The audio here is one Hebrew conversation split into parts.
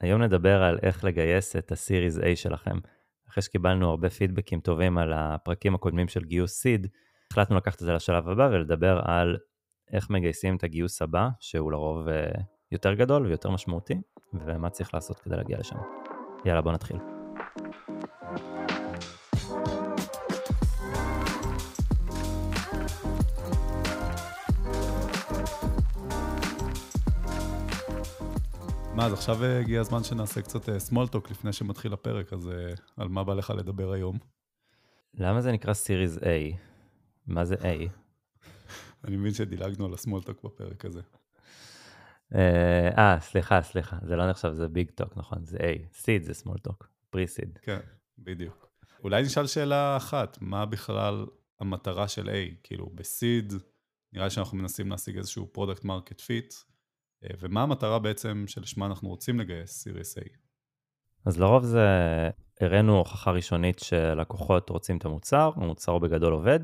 היום נדבר על איך לגייס את ה-Series A שלכם. אחרי שקיבלנו הרבה פידבקים טובים על הפרקים הקודמים של גיוס סיד, החלטנו לקחת את זה לשלב הבא ולדבר על איך מגייסים את הגיוס הבא, שהוא לרוב אה, יותר גדול ויותר משמעותי, ומה צריך לעשות כדי להגיע לשם. יאללה, בוא נתחיל. מה, אז עכשיו אה, הגיע הזמן שנעשה קצת אה, small talk לפני שמתחיל הפרק, אז אה, על מה בא לך לדבר היום? למה זה נקרא Series A? מה זה A? אני מבין שדילגנו על talk בפרק הזה. אה, סליחה, סליחה, זה לא נחשב, זה ביג טוק, נכון? זה A. סיד זה talk, פרי סיד. כן, בדיוק. אולי נשאל שאלה אחת, מה בכלל המטרה של A? כאילו, בסיד, נראה שאנחנו מנסים להשיג איזשהו product market fit, ומה המטרה בעצם שלשמה אנחנו רוצים לגייס Series A? אז לרוב זה, הראינו הוכחה ראשונית שלקוחות רוצים את המוצר, המוצר בגדול עובד,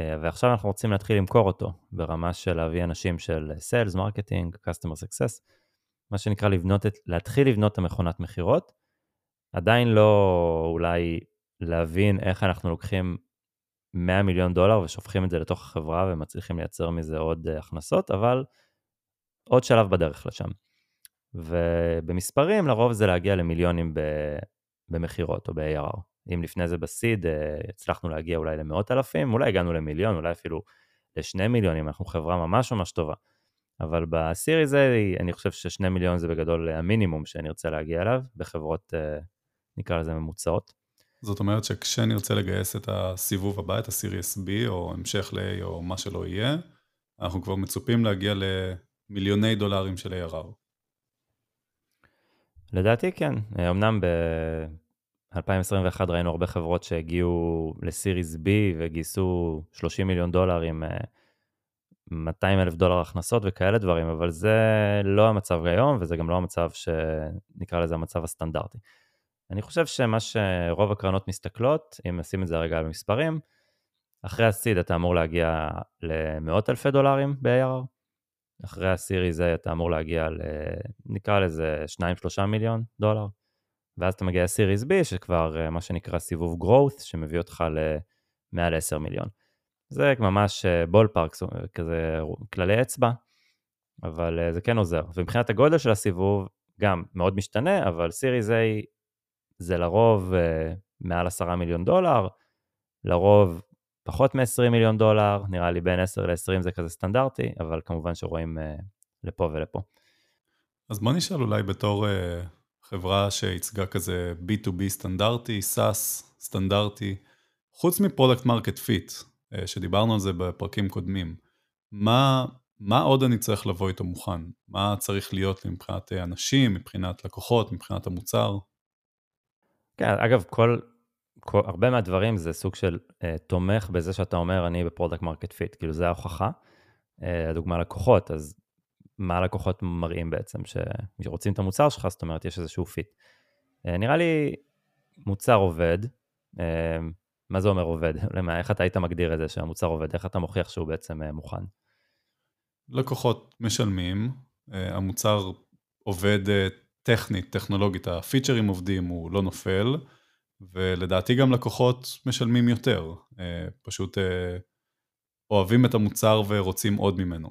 אה, ועכשיו אנחנו רוצים להתחיל למכור אותו ברמה של להביא אנשים של Sales, Marketing, Customer Success, מה שנקרא לבנות את, להתחיל לבנות את המכונת מכירות, עדיין לא אולי להבין איך אנחנו לוקחים 100 מיליון דולר ושופכים את זה לתוך החברה ומצליחים לייצר מזה עוד אה, הכנסות, אבל עוד שלב בדרך לשם. ובמספרים לרוב זה להגיע למיליונים במכירות או ב-ARR. אם לפני זה בסיד אה, הצלחנו להגיע אולי למאות אלפים, אולי הגענו למיליון, אולי אפילו לשני מיליונים, אנחנו חברה ממש ממש טובה. אבל בסיריז A אני חושב ששני מיליון זה בגדול המינימום שנרצה להגיע אליו, בחברות אה, נקרא לזה ממוצעות. זאת אומרת שכשנרצה לגייס את הסיבוב הבא, את הסיריס B או המשך ל-A או מה שלא יהיה, אנחנו כבר מצופים להגיע למיליוני דולרים של ARR. לדעתי כן, אמנם ב-2021 ראינו הרבה חברות שהגיעו לסיריס B וגייסו 30 מיליון דולר עם 200 אה, אלף דולר הכנסות וכאלה דברים, אבל זה לא המצב היום וזה גם לא המצב שנקרא לזה המצב הסטנדרטי. אני חושב שמה שרוב הקרנות מסתכלות, אם נשים את זה רגע על מספרים, אחרי הסיד אתה אמור להגיע למאות אלפי דולרים ב-ARR, אחרי הסיריז A אתה אמור להגיע ל... נקרא לזה 2-3 מיליון דולר, ואז אתה מגיע לסיריז B שכבר אה, מה שנקרא סיבוב growth, שמביא אותך למעל 10 מיליון. זה ממש בול אה, פארק, כזה כללי אצבע, אבל אה, זה כן עוזר. ומבחינת הגודל של הסיבוב, גם מאוד משתנה, אבל סיריז A זה לרוב מעל 10 מיליון דולר, לרוב פחות מ-20 מיליון דולר, נראה לי בין 10 ל-20 זה כזה סטנדרטי, אבל כמובן שרואים uh, לפה ולפה. אז בוא נשאל אולי בתור uh, חברה שייצגה כזה B2B סטנדרטי, SaaS סטנדרטי, חוץ מ product market fit, שדיברנו על זה בפרקים קודמים, מה, מה עוד אני צריך לבוא איתו מוכן? מה צריך להיות לי מבחינת אה, אנשים, מבחינת לקוחות, מבחינת המוצר? כן, אגב, כל, הרבה מהדברים זה סוג של אה, תומך בזה שאתה אומר, אני ב product market fit, כאילו זה ההוכחה. אה, לדוגמה לקוחות, אז מה הלקוחות מראים בעצם? שרוצים את המוצר שלך, זאת אומרת, יש איזשהו fit. Uh, נראה לי מוצר עובד, uh, מה זה אומר עובד? למה, איך אתה היית מגדיר את זה שהמוצר עובד? איך אתה מוכיח שהוא בעצם uh, מוכן? לקוחות משלמים, uh, המוצר עובד uh, טכנית, טכנולוגית, הפיצ'רים עובדים, הוא לא נופל. ולדעתי גם לקוחות משלמים יותר, אה, פשוט אה, אוהבים את המוצר ורוצים עוד ממנו.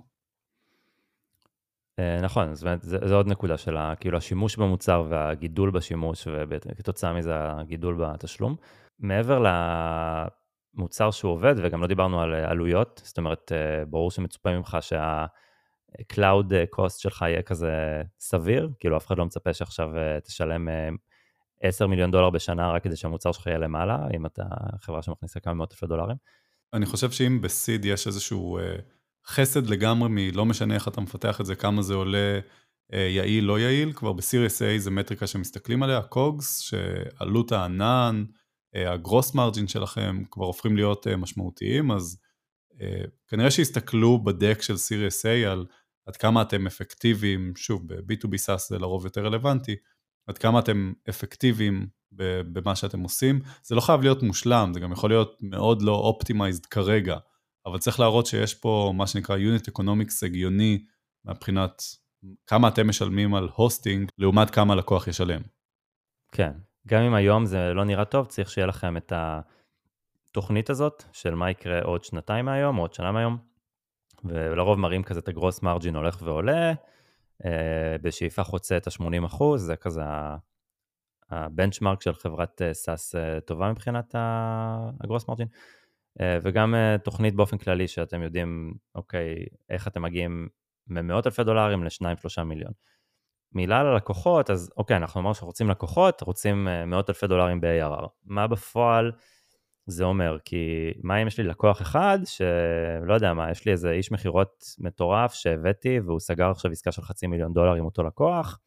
אה, נכון, זאת אומרת, זו עוד נקודה של כאילו השימוש במוצר והגידול בשימוש, וכתוצאה מזה הגידול בתשלום. מעבר למוצר שהוא עובד, וגם לא דיברנו על עלויות, זאת אומרת, ברור שמצופה ממך שה-Cloud cost שלך יהיה כזה סביר, כאילו אף אחד לא מצפה שעכשיו תשלם 10 מיליון דולר בשנה רק כדי שהמוצר שלך יהיה למעלה, אם אתה חברה שמכניסה כמה מאות אלפי דולרים? אני חושב שאם בסיד יש איזשהו uh, חסד לגמרי מלא משנה איך אתה מפתח את זה, כמה זה עולה uh, יעיל, לא יעיל, כבר בסיריוס A זה מטריקה שמסתכלים עליה, קוגס, שעלות הענן, הגרוס מרג'ין שלכם כבר הופכים להיות משמעותיים, אז כנראה שיסתכלו בדק של סיריוס A על עד כמה אתם אפקטיביים, שוב, ב-B2B SaaS זה לרוב יותר רלוונטי, עד כמה אתם אפקטיביים במה שאתם עושים. זה לא חייב להיות מושלם, זה גם יכול להיות מאוד לא אופטימייזד כרגע, אבל צריך להראות שיש פה מה שנקרא Unit Economics הגיוני מבחינת כמה אתם משלמים על hosting לעומת כמה לקוח ישלם. כן, גם אם היום זה לא נראה טוב, צריך שיהיה לכם את התוכנית הזאת של מה יקרה עוד שנתיים מהיום, או עוד שנה מהיום, ולרוב מראים כזה את ה gross margin הולך ועולה, בשאיפה חוצה את ה-80 אחוז, זה כזה ה benchmark של חברת SaaS אה, אה, טובה מבחינת הגרוס מרג'ין, וגם תוכנית באופן כללי שאתם יודעים, אוקיי, איך אתם מגיעים ממאות אלפי דולרים ל-2-3 מיליון. מילה על הלקוחות, אז אוקיי, אנחנו אמרנו שאנחנו רוצים לקוחות, רוצים מאות אלפי דולרים ב-ARR. מה בפועל זה אומר? כי מה אם יש לי לקוח אחד, שלא יודע מה, יש לי איזה איש מכירות מטורף שהבאתי, והוא סגר עכשיו עסקה של חצי מיליון דולר עם אותו לקוח,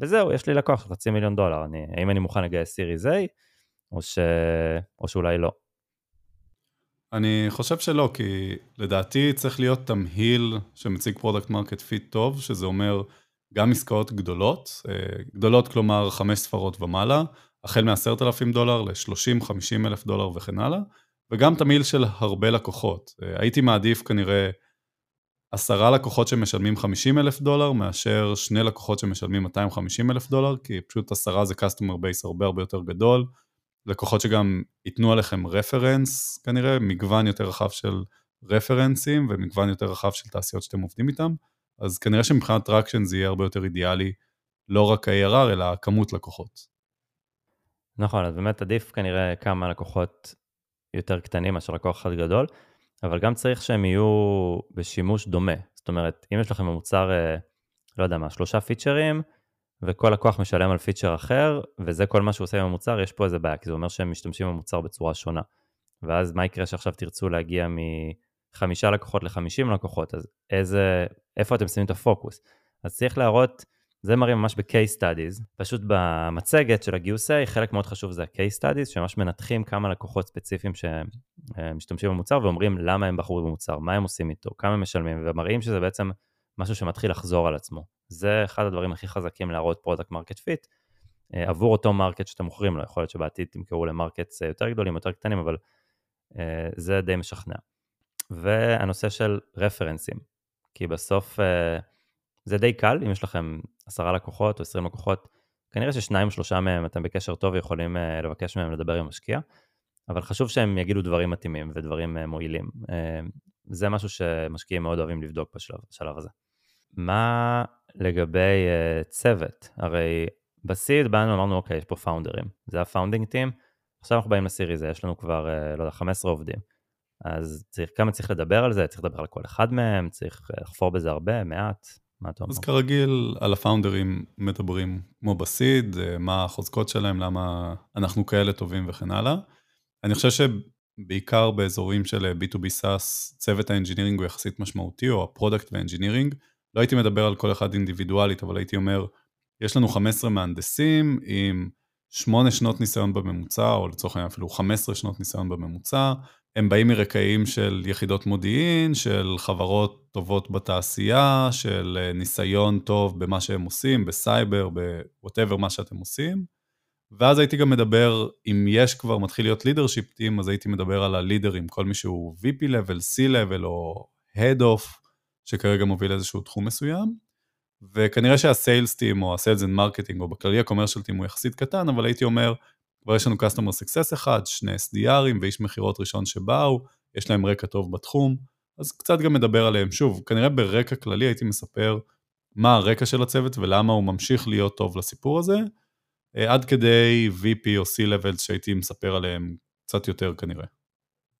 וזהו, יש לי לקוח של חצי מיליון דולר. אני, האם אני מוכן לגייס סיריס A, או, ש... או שאולי לא? אני חושב שלא, כי לדעתי צריך להיות תמהיל שמציג product market fit טוב, שזה אומר גם עסקאות גדולות, אה, גדולות כלומר חמש ספרות ומעלה, החל מ-10,000 דולר ל-30-50 אלף דולר וכן הלאה, וגם תמהיל של הרבה לקוחות. אה, הייתי מעדיף כנראה עשרה לקוחות שמשלמים 50 אלף דולר, מאשר שני לקוחות שמשלמים 250 אלף דולר, כי פשוט עשרה זה customer base הרבה הרבה יותר גדול, לקוחות שגם ייתנו עליכם reference, כנראה מגוון יותר רחב של רפרנסים ומגוון יותר רחב של תעשיות שאתם עובדים איתם, אז כנראה שמבחינת traction זה יהיה הרבה יותר אידיאלי, לא רק ה-ARR אלא כמות לקוחות. נכון, אז באמת עדיף כנראה כמה לקוחות יותר קטנים מאשר לקוח אחד גדול, אבל גם צריך שהם יהיו בשימוש דומה. זאת אומרת, אם יש לכם במוצר, אה, לא יודע מה, שלושה פיצ'רים, וכל לקוח משלם על פיצ'ר אחר, וזה כל מה שהוא עושה עם המוצר, יש פה איזה בעיה, כי זה אומר שהם משתמשים במוצר בצורה שונה. ואז מה יקרה שעכשיו תרצו להגיע מחמישה לקוחות לחמישים לקוחות, אז איזה, איפה אתם שמים את הפוקוס? אז צריך להראות זה מראים ממש ב-case studies, פשוט במצגת של הגיוס A, חלק מאוד חשוב זה ה-case studies, שממש מנתחים כמה לקוחות ספציפיים שמשתמשים במוצר ואומרים למה הם בחרו במוצר, מה הם עושים איתו, כמה הם משלמים, ומראים שזה בעצם משהו שמתחיל לחזור על עצמו. זה אחד הדברים הכי חזקים להראות product market fit, עבור אותו מרקט שאתם מוכרים לו, יכול להיות שבעתיד תמכרו ל markets יותר גדולים, יותר קטנים, אבל אה, זה די משכנע. והנושא של רפרנסים, כי בסוף אה, זה די קל, אם יש לכם עשרה לקוחות או עשרים לקוחות, כנראה ששניים או שלושה מהם אתם בקשר טוב ויכולים uh, לבקש מהם לדבר עם משקיע, אבל חשוב שהם יגידו דברים מתאימים ודברים uh, מועילים. Uh, זה משהו שמשקיעים מאוד אוהבים לבדוק בשלב, בשלב הזה. מה לגבי צוות? הרי ב seed באנו, אמרנו, אוקיי, יש פה founderים, זה ה founding team, עכשיו אנחנו באים ל Series A, יש לנו כבר, לא יודע, 15 עובדים. אז צריך, כמה צריך לדבר על זה? צריך לדבר על כל אחד מהם, צריך לחפור בזה הרבה, מעט, מה אתה אומר? אז כרגיל, על ה founderים מדברים כמו ב seed, אה, מה החוזקות שלהם, למה אנחנו כאלה טובים וכן הלאה. אני חושב שבעיקר באזורים של B2B SaaS, צוות ה engineering הוא יחסית משמעותי, או ה product וה engineering. לא הייתי מדבר על כל אחד אינדיבידואלית, אבל הייתי אומר, יש לנו 15 מהנדסים עם 8 שנות ניסיון בממוצע, או לצורך העניין אפילו 15 שנות ניסיון בממוצע, הם באים מרקעים של יחידות מודיעין, של חברות טובות בתעשייה, של אה, ניסיון טוב במה שהם עושים, בסייבר, ב whatever מה שאתם עושים. ואז הייתי גם מדבר, אם יש כבר, מתחיל להיות leadership team, אז הייתי מדבר על ה leaderים, כל מי שהוא VP level, C level או Head of, שכרגע מוביל איזשהו תחום מסוים. וכנראה שה sales team או ה sales and marketing או בכללי ה commercial team הוא יחסית קטן, אבל הייתי אומר, כבר יש לנו Customer Success אחד, שני SDRים ואיש מכירות ראשון שבאו, יש להם רקע טוב בתחום, אז קצת גם מדבר עליהם. שוב, כנראה ברקע כללי הייתי מספר מה הרקע של הצוות ולמה הוא ממשיך להיות טוב לסיפור הזה, אה, עד כדי VP או C-Level שהייתי מספר עליהם קצת יותר כנראה.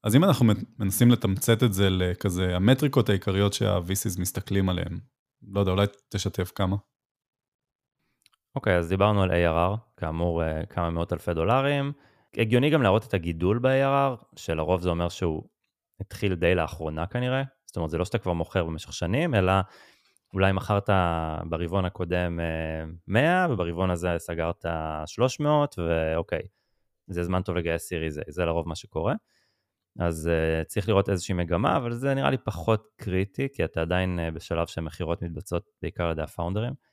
אז אם אנחנו מנסים לתמצת את זה לכזה המטריקות העיקריות שה-VCs מסתכלים עליהם, לא יודע, אולי תשתף כמה. אוקיי, okay, אז דיברנו על ARR, כאמור אה, כמה מאות אלפי דולרים. הגיוני גם להראות את הגידול ב-ARR, שלרוב זה אומר שהוא התחיל די לאחרונה כנראה. זאת אומרת, זה לא שאתה כבר מוכר במשך שנים, אלא אולי מכרת ברבעון הקודם 100, אה, וברבעון הזה סגרת 300, ואוקיי, זה זמן טוב לגייס סיריז A, זה לרוב מה שקורה. אז uh, צריך לראות איזושהי מגמה, אבל זה נראה לי פחות קריטי, כי אתה עדיין uh, בשלב שמכירות מתבצעות בעיקר על ידי הפאונדרים.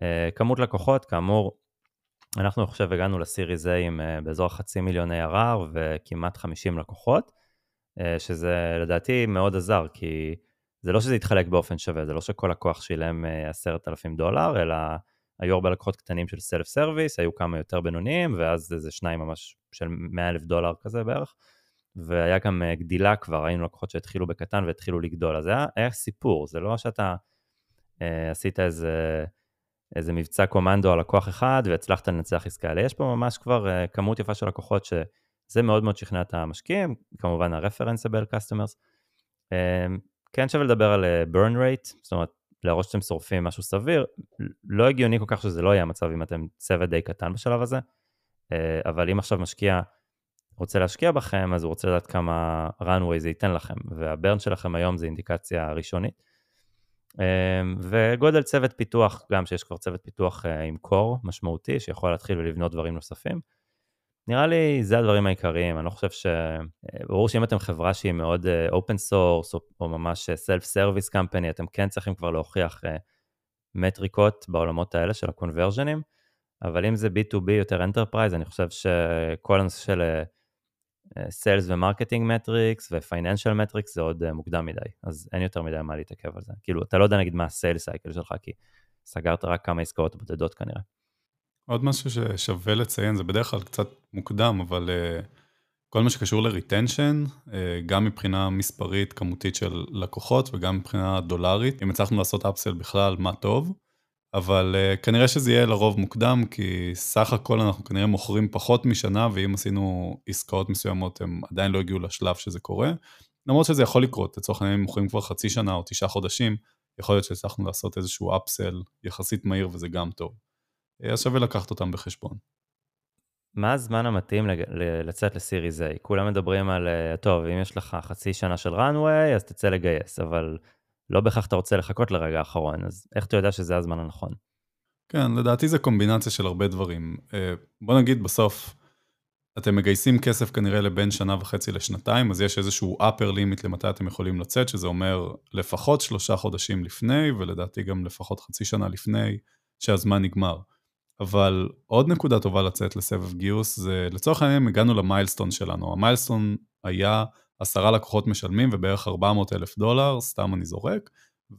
Uh, כמות לקוחות, כאמור, אנחנו עכשיו הגענו לסיריס A עם uh, באזור החצי מיליון ARR וכמעט 50 לקוחות, uh, שזה לדעתי מאוד עזר, כי זה לא שזה יתחלק באופן שווה, זה לא שכל לקוח שילם עשרת אלפים דולר, אלא היו הרבה לקוחות קטנים של self service, היו כמה יותר בינוניים, ואז איזה שניים ממש של 100 אלף דולר כזה בערך. והיה גם גדילה כבר, היינו לקוחות שהתחילו בקטן והתחילו לגדול, אז היה, היה סיפור, זה לא שאתה אה, עשית איזה, איזה מבצע קומנדו על לקוח אחד והצלחת לנצח עסקה, אלא יש פה ממש כבר אה, כמות יפה של לקוחות שזה מאוד מאוד שכנע את המשקיעים, כמובן ה-referenceable customers. אה, כן שווה לדבר על אה, burn rate, זאת אומרת, להראות שאתם שורפים משהו סביר, לא הגיוני כל כך שזה לא יהיה המצב אם אתם צוות די קטן בשלב הזה, אה, אבל אם עכשיו משקיע רוצה להשקיע בכם, אז הוא רוצה לדעת כמה runway זה ייתן לכם, והברן שלכם היום זה אינדיקציה ראשונית. אמ, וגודל צוות פיתוח, גם שיש כבר צוות פיתוח אה, עם קור משמעותי, שיכול להתחיל ולבנות דברים נוספים. נראה לי זה הדברים העיקריים, אני לא חושב ש... אה, ברור שאם אתם חברה שהיא מאוד open uh, source, או, ממש self service company, אתם כן צריכים כבר להוכיח מטריקות בעולמות האלה של ה conversionים, אבל אם זה B2B יותר enterprise, אני חושב שכל הנושא של sales ו marketing metrics ו financial metrics זה עוד uh, מוקדם מדי, אז אין יותר מדי מה להתעכב על זה. כאילו, אתה לא יודע נגיד מה ה sales cycle שלך, כי סגרת רק כמה עסקאות בודדות כנראה. עוד משהו ששווה לציין, זה בדרך כלל קצת מוקדם, אבל uh, כל מה שקשור לריטנשן, uh, גם מבחינה מספרית כמותית של לקוחות וגם מבחינה דולרית, אם הצלחנו לעשות אפסל בכלל, מה טוב. אבל uh, כנראה שזה יהיה לרוב מוקדם, כי סך הכל אנחנו כנראה מוכרים פחות משנה, ואם עשינו עסקאות מסוימות, הם עדיין לא הגיעו לשלב שזה קורה. למרות שזה יכול לקרות, לצורך העניין אם מוכרים כבר חצי שנה או תשעה חודשים, יכול להיות שהצלחנו לעשות איזשהו אפסל יחסית מהיר וזה גם טוב. אה, אז שווה לקחת אותם בחשבון. מה הזמן המתאים לצאת לסיריס A? כולם מדברים על, אה, טוב, אם יש לך חצי שנה של runway, אז תצא לגייס, אבל לא בהכרח אתה רוצה לחכות לרגע האחרון, אז איך אתה יודע שזה הזמן הנכון? כן, לדעתי זה קומבינציה של הרבה דברים. אה, בוא נגיד בסוף, אתם מגייסים כסף כנראה לבין שנה וחצי לשנתיים, אז יש איזשהו upper limit למתי אתם יכולים לצאת, שזה אומר לפחות שלושה חודשים לפני, ולדעתי גם לפחות חצי שנה לפני שהזמן נגמר. אבל עוד נקודה טובה לצאת לסבב גיוס זה, לצורך העניין הגענו ל milestone שלנו. ה milestone היה עשרה לקוחות משלמים ובערך 400 אלף דולר, סתם אני זורק,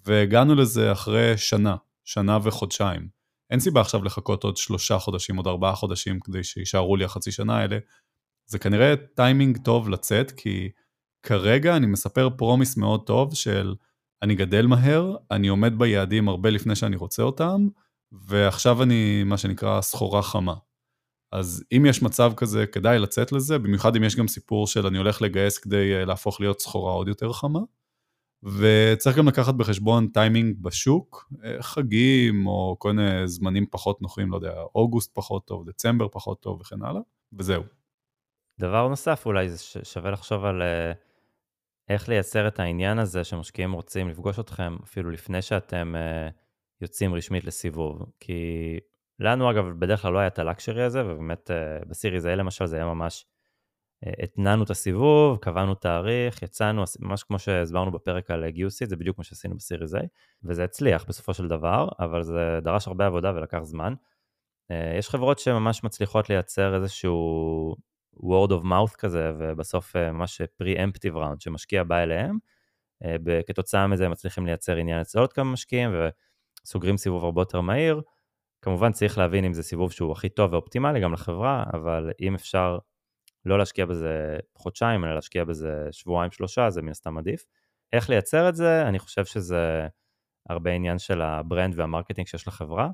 והגענו לזה אחרי שנה, שנה וחודשיים. אין סיבה עכשיו לחכות עוד שלושה חודשים, עוד ארבעה חודשים כדי שיישארו לי החצי שנה האלה. זה כנראה טיימינג טוב לצאת, כי כרגע אני מספר promise מאוד טוב של אני גדל מהר, אני עומד ביעדים הרבה לפני שאני רוצה אותם, ועכשיו אני, מה שנקרא, סחורה חמה. אז אם יש מצב כזה, כדאי לצאת לזה, במיוחד אם יש גם סיפור של אני הולך לגייס כדי אה, להפוך להיות סחורה עוד יותר חמה. וצריך גם לקחת בחשבון טיימינג בשוק, אה, חגים או כל מיני זמנים פחות נוחים, לא יודע, אוגוסט פחות טוב, דצמבר פחות טוב וכן הלאה, וזהו. דבר נוסף אולי זה שווה לחשוב על אה, איך לייצר את העניין הזה שמשקיעים רוצים לפגוש אתכם אפילו לפני שאתם יוצאים רשמית לסיבוב, כי לנו אגב בדרך כלל לא היה את הלקשרי הזה, ובאמת אה, בסיריז A למשל זה היה ממש, אה, התנענו את הסיבוב, קבענו תאריך, יצאנו, ממש כמו שהסברנו בפרק על גיוסית, זה בדיוק כמו שעשינו בסיריז A, וזה הצליח בסופו של דבר, אבל זה דרש הרבה עבודה ולקח זמן. אה, יש חברות שממש מצליחות לייצר איזשהו word of mouth כזה, ובסוף ממש pre-emptive round שמשקיע בא אליהם, כתוצאה מזה הם מצליחים לייצר עניין אצל עוד כמה משקיעים, וסוגרים סיבוב הרבה יותר מהיר. כמובן צריך להבין אם זה סיבוב שהוא הכי טוב ואופטימלי גם לחברה, אבל אם אפשר לא להשקיע בזה חודשיים, אלא להשקיע בזה שבועיים שלושה, זה מן הסתם עדיף. איך לייצר את זה? אני חושב שזה הרבה עניין של ה brand וה marketing שיש לחברה.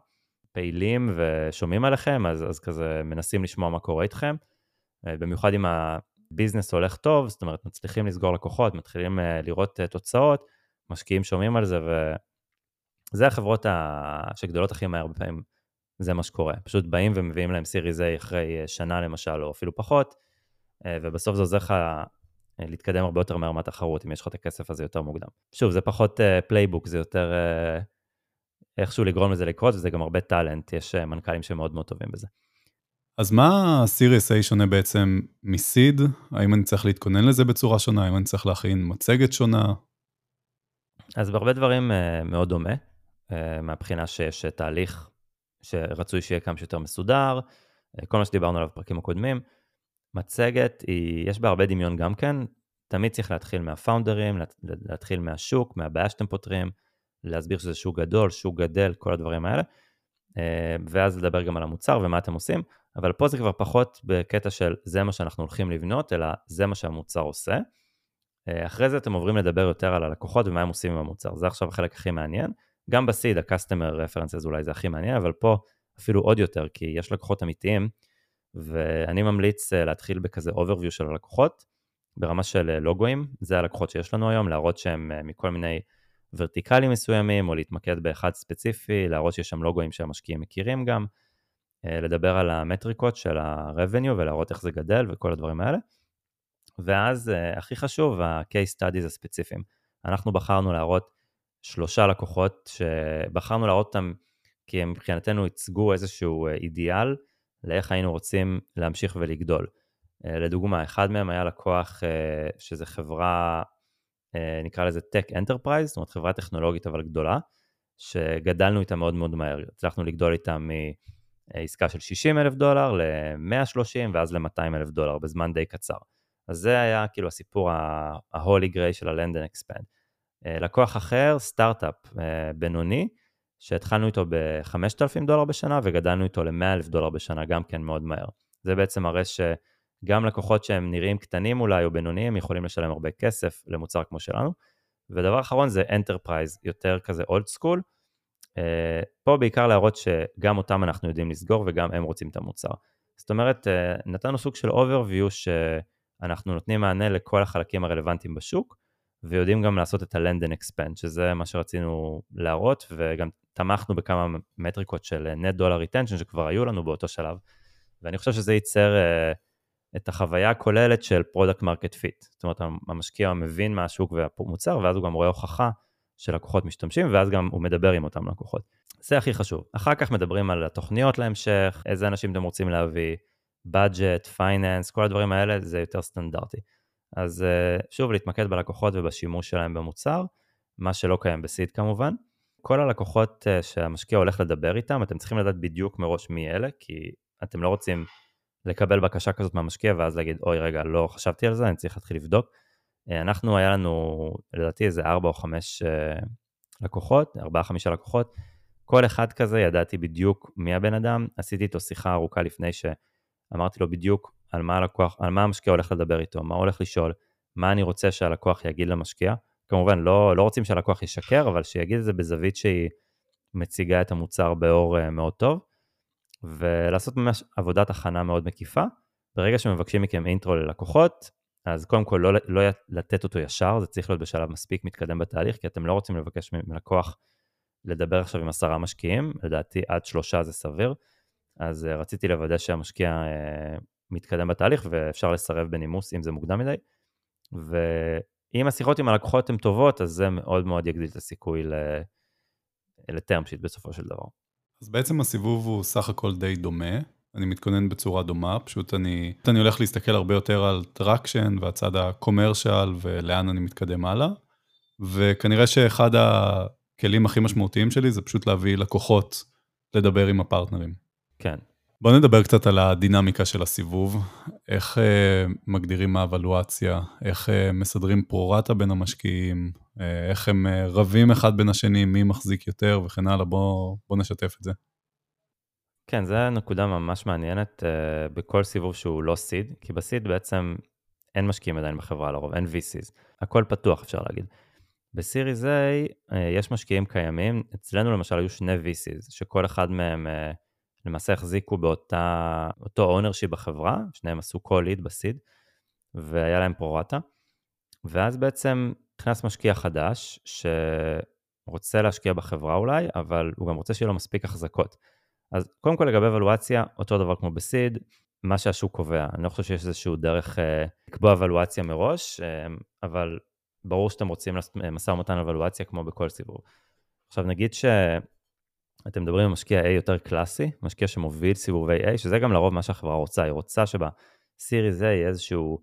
פעילים ושומעים עליכם, אז, אז כזה מנסים לשמוע מה קורה איתכם. אה, במיוחד אם הביזנס הולך טוב, זאת אומרת מצליחים לסגור לקוחות, מתחילים אה, לראות אה, תוצאות, משקיעים שומעים על זה, וזה החברות שגדולות הכי מהר בפעמים. זה מה שקורה. פשוט באים ומביאים להם סיריז A אחרי אה, שנה למשל, או אפילו פחות, אה, ובסוף זה עוזר לך אה, להתקדם הרבה יותר מהר מהתחרות, אם יש לך את הכסף הזה יותר מוקדם. שוב, זה פחות playbook, זה יותר איכשהו לגרום לזה לקרות, וזה גם הרבה talent, יש מנכ"לים שמאוד מאוד טובים בזה. אז מה Series A שונה בעצם מ seed? האם אני צריך להתכונן לזה בצורה שונה? האם אני צריך להכין מצגת שונה? אז בהרבה דברים מאוד דומה, מהבחינה שיש תהליך שרצוי שיהיה כמה שיותר מסודר, אה, כל מה שדיברנו עליו בפרקים הקודמים. מצגת, היא, יש בה הרבה דמיון גם כן, תמיד צריך להתחיל מהפאונדרים, להתחיל מהשוק, מהבעיה שאתם פותרים, להסביר שזה שוק גדול, שוק גדל, כל הדברים האלה, אה, ואז לדבר גם על המוצר ומה אתם עושים, אבל פה זה כבר פחות בקטע של זה מה שאנחנו הולכים לבנות, אלא זה מה שהמוצר עושה. אה, אחרי זה אתם עוברים לדבר יותר על הלקוחות ומה הם עושים עם המוצר, זה עכשיו החלק הכי מעניין. גם בסיד, ה-customer references אולי זה הכי מעניין, אבל פה אפילו עוד יותר, כי יש לקוחות אמיתיים, ואני ממליץ אה, להתחיל בכזה overview של הלקוחות, ברמה של לוגויים, זה הלקוחות שיש לנו היום, להראות שהם מכל מיני ורטיקלים מסוימים, או להתמקד באחד ספציפי, להראות שיש שם לוגוים שהמשקיעים מכירים גם, אה, לדבר על המטריקות של ה-revenue ולהראות איך זה גדל וכל הדברים האלה. ואז אה, הכי חשוב, ה-case studies הספציפיים. אנחנו בחרנו להראות שלושה לקוחות שבחרנו להראות אותם כי הם מבחינתנו ייצגו איזשהו אה, אידיאל לאיך היינו רוצים להמשיך ולגדול. לדוגמה, אחד מהם היה לקוח שזה חברה אה, נקרא לזה Tech Enterprise, זאת אומרת חברה טכנולוגית אבל גדולה, שגדלנו איתה מאוד מאוד מהר. הצלחנו לגדול איתה מעסקה של 60 אלף דולר ל-130 ואז ל-200 אלף דולר בזמן די קצר. אז זה היה כאילו הסיפור ה-holy grail של ה-Land and Expand. אה, לקוח אחר, סטארט-אפ אה, בינוני, שהתחלנו איתו ב-5,000 דולר בשנה וגדלנו איתו ל-100 אלף דולר בשנה גם כן מאוד מהר. זה בעצם מראה ש... גם לקוחות שהם נראים קטנים אולי או בינוניים יכולים לשלם הרבה כסף למוצר כמו שלנו. ודבר אחרון זה enterprise, יותר כזה old school. אה, פה בעיקר להראות שגם אותם אנחנו יודעים לסגור וגם הם רוצים את המוצר. זאת אומרת, נתנו סוג של overview שאנחנו נותנים מענה לכל החלקים הרלוונטיים בשוק, ויודעים גם לעשות את ה-Land and Expand, שזה מה שרצינו להראות, וגם תמכנו בכמה מטריקות של net dollar retention שכבר היו לנו באותו שלב, ואני חושב שזה ייצר uh, את החוויה הכוללת של product market fit. זאת אומרת, המשקיע מבין מה השוק והמוצר, ואז הוא גם רואה הוכחה שלקוחות משתמשים, ואז גם הוא מדבר עם אותם לקוחות. זה הכי חשוב. אחר כך מדברים על התוכניות להמשך, איזה אנשים אתם רוצים להביא, budget, finance, כל הדברים האלה זה יותר סטנדרטי. אז אה, שוב, להתמקד בלקוחות ובשימוש שלהם במוצר, מה שלא קיים בסיד כמובן. כל הלקוחות אה, שהמשקיע הולך לדבר איתם, אתם צריכים לדעת בדיוק מראש מי אלה, כי אתם לא רוצים לקבל בקשה כזאת מהמשקיע ואז להגיד, אוי רגע, לא חשבתי על זה, אני צריך להתחיל לבדוק. אה, אנחנו, היה לנו לדעתי איזה 4 או 5 אה, לקוחות, 4-5 לקוחות, כל אחד כזה ידעתי בדיוק מי הבן אדם, עשיתי איתו שיחה ארוכה לפני שאמרתי לו בדיוק על מה הלקוח, על מה המשקיע הולך לדבר איתו, מה הולך לשאול, מה אני רוצה שהלקוח יגיד למשקיע. כמובן, לא, לא רוצים שהלקוח ישקר, אבל שיגיד את זה בזווית שהיא מציגה את המוצר באור אה, מאוד טוב. ולעשות ממש עבודת הכנה מאוד מקיפה. ברגע שמבקשים מכם אינטרו ללקוחות, אז קודם כל לא, לא לתת אותו ישר, זה צריך להיות בשלב מספיק מתקדם בתהליך, כי אתם לא רוצים לבקש מלקוח לדבר עכשיו עם עשרה משקיעים, לדעתי עד שלושה זה סביר, אז uh, רציתי לוודא שהמשקיע uh, מתקדם בתהליך ואפשר לסרב בנימוס אם זה מוקדם מדי, ואם השיחות עם הלקוחות הן טובות, אז זה מאוד מאוד יגדיל את הסיכוי ל term sheet בסופו של דבר. אז בעצם הסיבוב הוא סך הכל די דומה, אני מתכונן בצורה דומה, פשוט אני, אני הולך להסתכל הרבה יותר על traction והצד ה commercial ולאן אני מתקדם הלאה, וכנראה שאחד הכלים הכי משמעותיים שלי זה פשוט להביא לקוחות לדבר עם הפרטנרים. כן. בוא נדבר קצת על הדינמיקה של הסיבוב, איך uh, מגדירים האבלואציה, איך uh, מסדרים פרורטה בין המשקיעים, uh, איך הם uh, רבים אחד בין השני, מי מחזיק יותר? וכן הלאה, בוא, בוא נשתף את זה. כן, זו נקודה ממש מעניינת uh, בכל סיבוב שהוא לא סיד, כי בסיד בעצם אין משקיעים עדיין בחברה לרוב, אין VCs, הכל פתוח אפשר להגיד. בסיריס A uh, יש משקיעים קיימים, אצלנו למשל היו שני VCs, שכל אחד מהם... אה, למעשה החזיקו באותה, אותו ownership בחברה, שניהם עשו co-lead ב seed, והיה להם פרורטה. ואז בעצם נכנס משקיע חדש, שרוצה להשקיע בחברה אולי, אבל הוא גם רוצה שיהיה לו מספיק החזקות. אז קודם כל לגבי הוולואציה, אותו דבר כמו ב seed, מה שהשוק קובע. אני לא חושב שיש איזשהו דרך אה, לקבוע ולואציה מראש, אה, אבל ברור שאתם רוצים לעשות משא ומתן על ולואציה כמו בכל סיבוב. עכשיו נגיד ש... אתם מדברים על משקיע A יותר קלאסי, משקיע שמוביל סיבובי A, שזה גם לרוב מה שהחברה רוצה, היא רוצה שב Series A יהיה איזשהו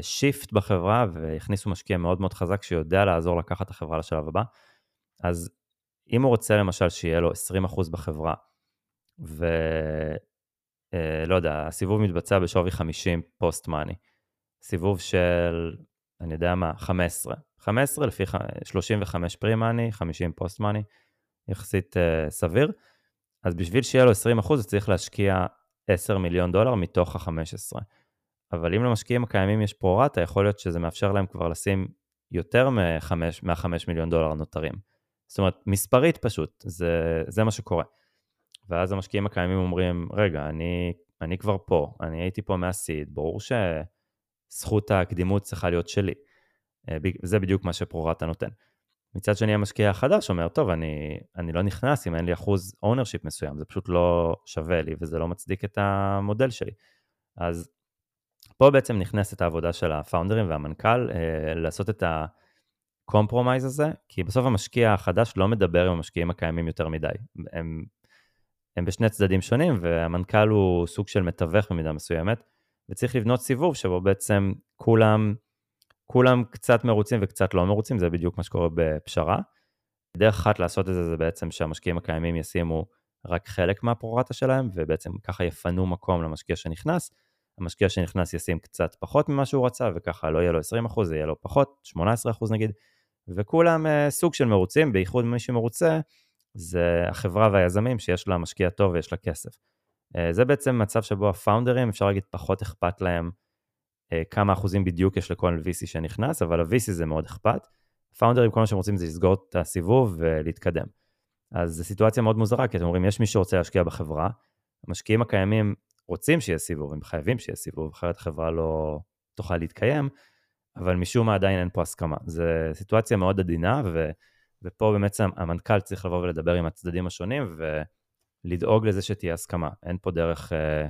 shift אה, בחברה ויכניסו משקיע מאוד מאוד חזק שיודע לעזור לקחת את החברה לשלב הבא. אז אם הוא רוצה למשל שיהיה לו 20% בחברה, ולא אה, יודע, הסיבוב מתבצע בשווי 50 post money, סיבוב של אני יודע מה, 15. 15 לפי 35 פרי-מאני, 50 פוסט-מאני, יחסית uh, סביר. אז בשביל שיהיה לו 20 אחוז, צריך להשקיע 10 מיליון דולר מתוך ה-15. אבל אם למשקיעים הקיימים יש פרו-רטה, יכול להיות שזה מאפשר להם כבר לשים יותר מה-5 מיליון דולר הנותרים. זאת אומרת, מספרית פשוט, זה, זה מה שקורה. ואז המשקיעים הקיימים אומרים, רגע, אני, אני כבר פה, אני הייתי פה מה seed, ברור שזכות הקדימות צריכה להיות שלי. אה, זה בדיוק מה שפרו-רטה נותן. מצד שני, המשקיע החדש אומר, טוב, אני, אני לא נכנס אם אין לי אחוז ownership מסוים, זה פשוט לא שווה לי וזה לא מצדיק את המודל שלי. אז פה בעצם נכנסת העבודה של הפאונדרים והמנכ"ל, אה, לעשות את ה compromise הזה, כי בסוף המשקיע החדש לא מדבר עם המשקיעים הקיימים יותר מדי. הם, הם בשני צדדים שונים, והמנכ"ל הוא סוג של מתווך במידה מסוימת, וצריך לבנות סיבוב שבו בעצם כולם, כולם קצת מרוצים וקצת לא מרוצים, זה בדיוק מה שקורה בפשרה. דרך אחת לעשות את זה זה בעצם שהמשקיעים הקיימים ישימו רק חלק מהפרורטה שלהם, ובעצם ככה יפנו מקום למשקיע שנכנס. המשקיע שנכנס ישים קצת פחות ממה שהוא רצה, וככה לא יהיה לו 20%, זה יהיה לו פחות, 18% נגיד, וכולם uh, סוג של מרוצים, בייחוד מי שמרוצה, זה החברה והיזמים שיש לה משקיע טוב ויש לה כסף. Uh, זה בעצם מצב שבו הפאונדרים, אפשר להגיד, פחות אכפת להם כמה אחוזים בדיוק יש לכל VC שנכנס, אבל ה-VC זה מאוד אכפת. הפאונדרים, כל מה שהם רוצים זה לסגור את הסיבוב ולהתקדם. אז זו סיטואציה מאוד מוזרה, כי אתם אומרים, יש מי שרוצה להשקיע בחברה, המשקיעים הקיימים רוצים שיהיה סיבוב, הם חייבים שיהיה סיבוב, אחרת החברה לא תוכל להתקיים, אבל משום מה עדיין אין פה הסכמה. זו סיטואציה מאוד עדינה, ו, ופה באמת המנכ"ל צריך לבוא ולדבר עם הצדדים השונים, ולדאוג לזה שתהיה הסכמה. אין פה דרך אה,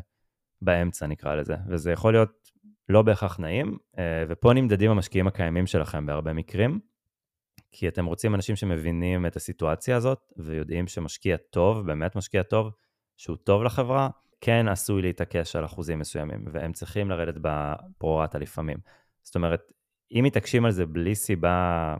באמצע, נקרא לזה, וזה יכול להיות לא בהכרח נעים, אה, ופה נמדדים המשקיעים הקיימים שלכם בהרבה מקרים, כי אתם רוצים אנשים שמבינים את הסיטואציה הזאת, ויודעים שמשקיע טוב, באמת משקיע טוב, שהוא טוב לחברה, כן עשוי להתעקש על אחוזים מסוימים, והם צריכים לרדת בפרורטה לפעמים. זאת אומרת, אם מתעקשים על זה בלי סיבה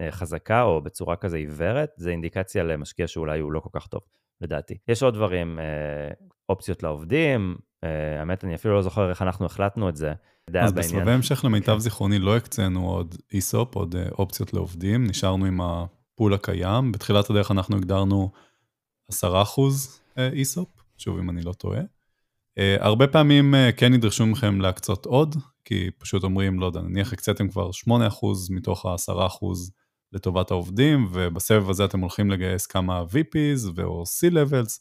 אה, חזקה או בצורה כזה עיוורת, זה אינדיקציה למשקיע שאולי הוא לא כל כך טוב, לדעתי. יש עוד דברים, אה, אופציות לעובדים, האמת, אני אפילו לא זוכר איך אנחנו החלטנו את זה. אז בסבבי המשך למיטב כן. זיכרוני לא הקצינו עוד איסופ, עוד אופציות לעובדים, נשארנו עם הפול הקיים. בתחילת הדרך אנחנו הגדרנו 10% איסופ, שוב, אם אני לא טועה. הרבה פעמים כן ידרשו מכם להקצות עוד, כי פשוט אומרים, לא יודע, נניח הקציתם כבר 8% מתוך ה-10% לטובת העובדים, ובסבב הזה אתם הולכים לגייס כמה VPs ו/או C-Levels,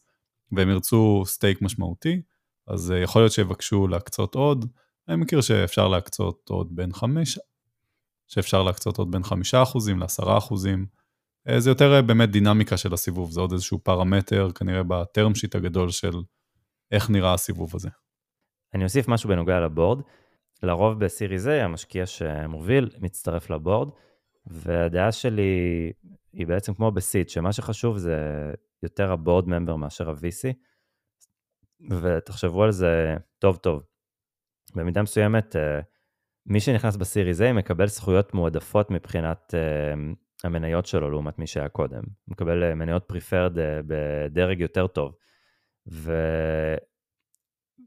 והם ירצו סטייק משמעותי, אז uh, יכול להיות שיבקשו להקצות עוד. אני מכיר שאפשר להקצות עוד בין 5, שאפשר להקצות עוד בין 5% ל-10%. אה, זה יותר אה, באמת דינמיקה של הסיבוב, זה עוד איזשהו פרמטר כנראה בטרם שיט הגדול של איך נראה הסיבוב הזה. אני אוסיף משהו בנוגע לבורד. לרוב בסיריס A המשקיע שמוביל מצטרף לבורד, והדעה שלי היא בעצם כמו בסיט, שמה שחשוב זה יותר הבורד ממבר מאשר ה-VC, ותחשבו על זה טוב טוב. במידה מסוימת, אה, מי שנכנס בסיריס A מקבל זכויות מועדפות מבחינת המניות שלו לעומת מי שהיה קודם. הוא מקבל אה, מניות פריפרד אה, בדרג יותר טוב.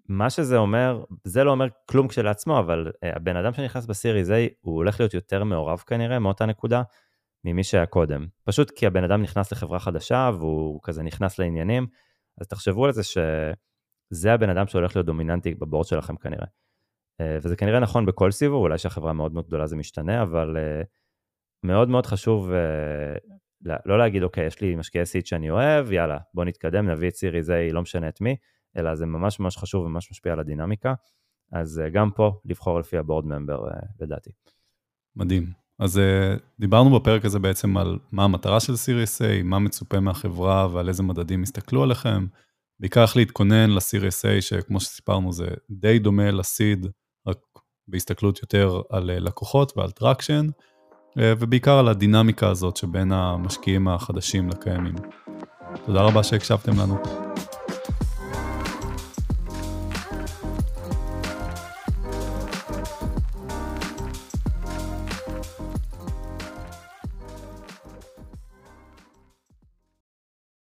ומה שזה אומר, זה לא אומר כלום כשלעצמו, אבל אה, הבן אדם שנכנס בסיריז A, הוא הולך להיות יותר מעורב כנראה מאותה נקודה ממי שהיה קודם. פשוט כי הבן אדם נכנס לחברה חדשה והוא כזה נכנס לעניינים, אז תחשבו על זה שזה הבן אדם שהולך להיות דומיננטי בבורד שלכם כנראה. וזה כנראה נכון בכל סיבוב, אולי שהחברה מאוד מאוד גדולה זה משתנה, אבל מאוד מאוד חשוב uh, לא להגיד, אוקיי, יש לי משקיעי סיט שאני אוהב, יאללה, בוא נתקדם, נביא את סיריז A, לא משנה את מי, אלא זה ממש ממש חשוב וממש משפיע על הדינמיקה. אז גם פה לבחור לפי הבורד ממבר, לדעתי. מדהים. אז דיברנו בפרק הזה בעצם על מה המטרה של סיריס A, מה מצופה מהחברה ועל איזה מדדים יסתכלו עליכם. בעיקר איך להתכונן ל Series A, שכמו שסיפרנו זה די דומה ל seed, רק בהסתכלות יותר על לקוחות ועל traction. אה, ובעיקר על הדינמיקה הזאת שבין המשקיעים החדשים לקיימים. תודה רבה שהקשבתם לנו.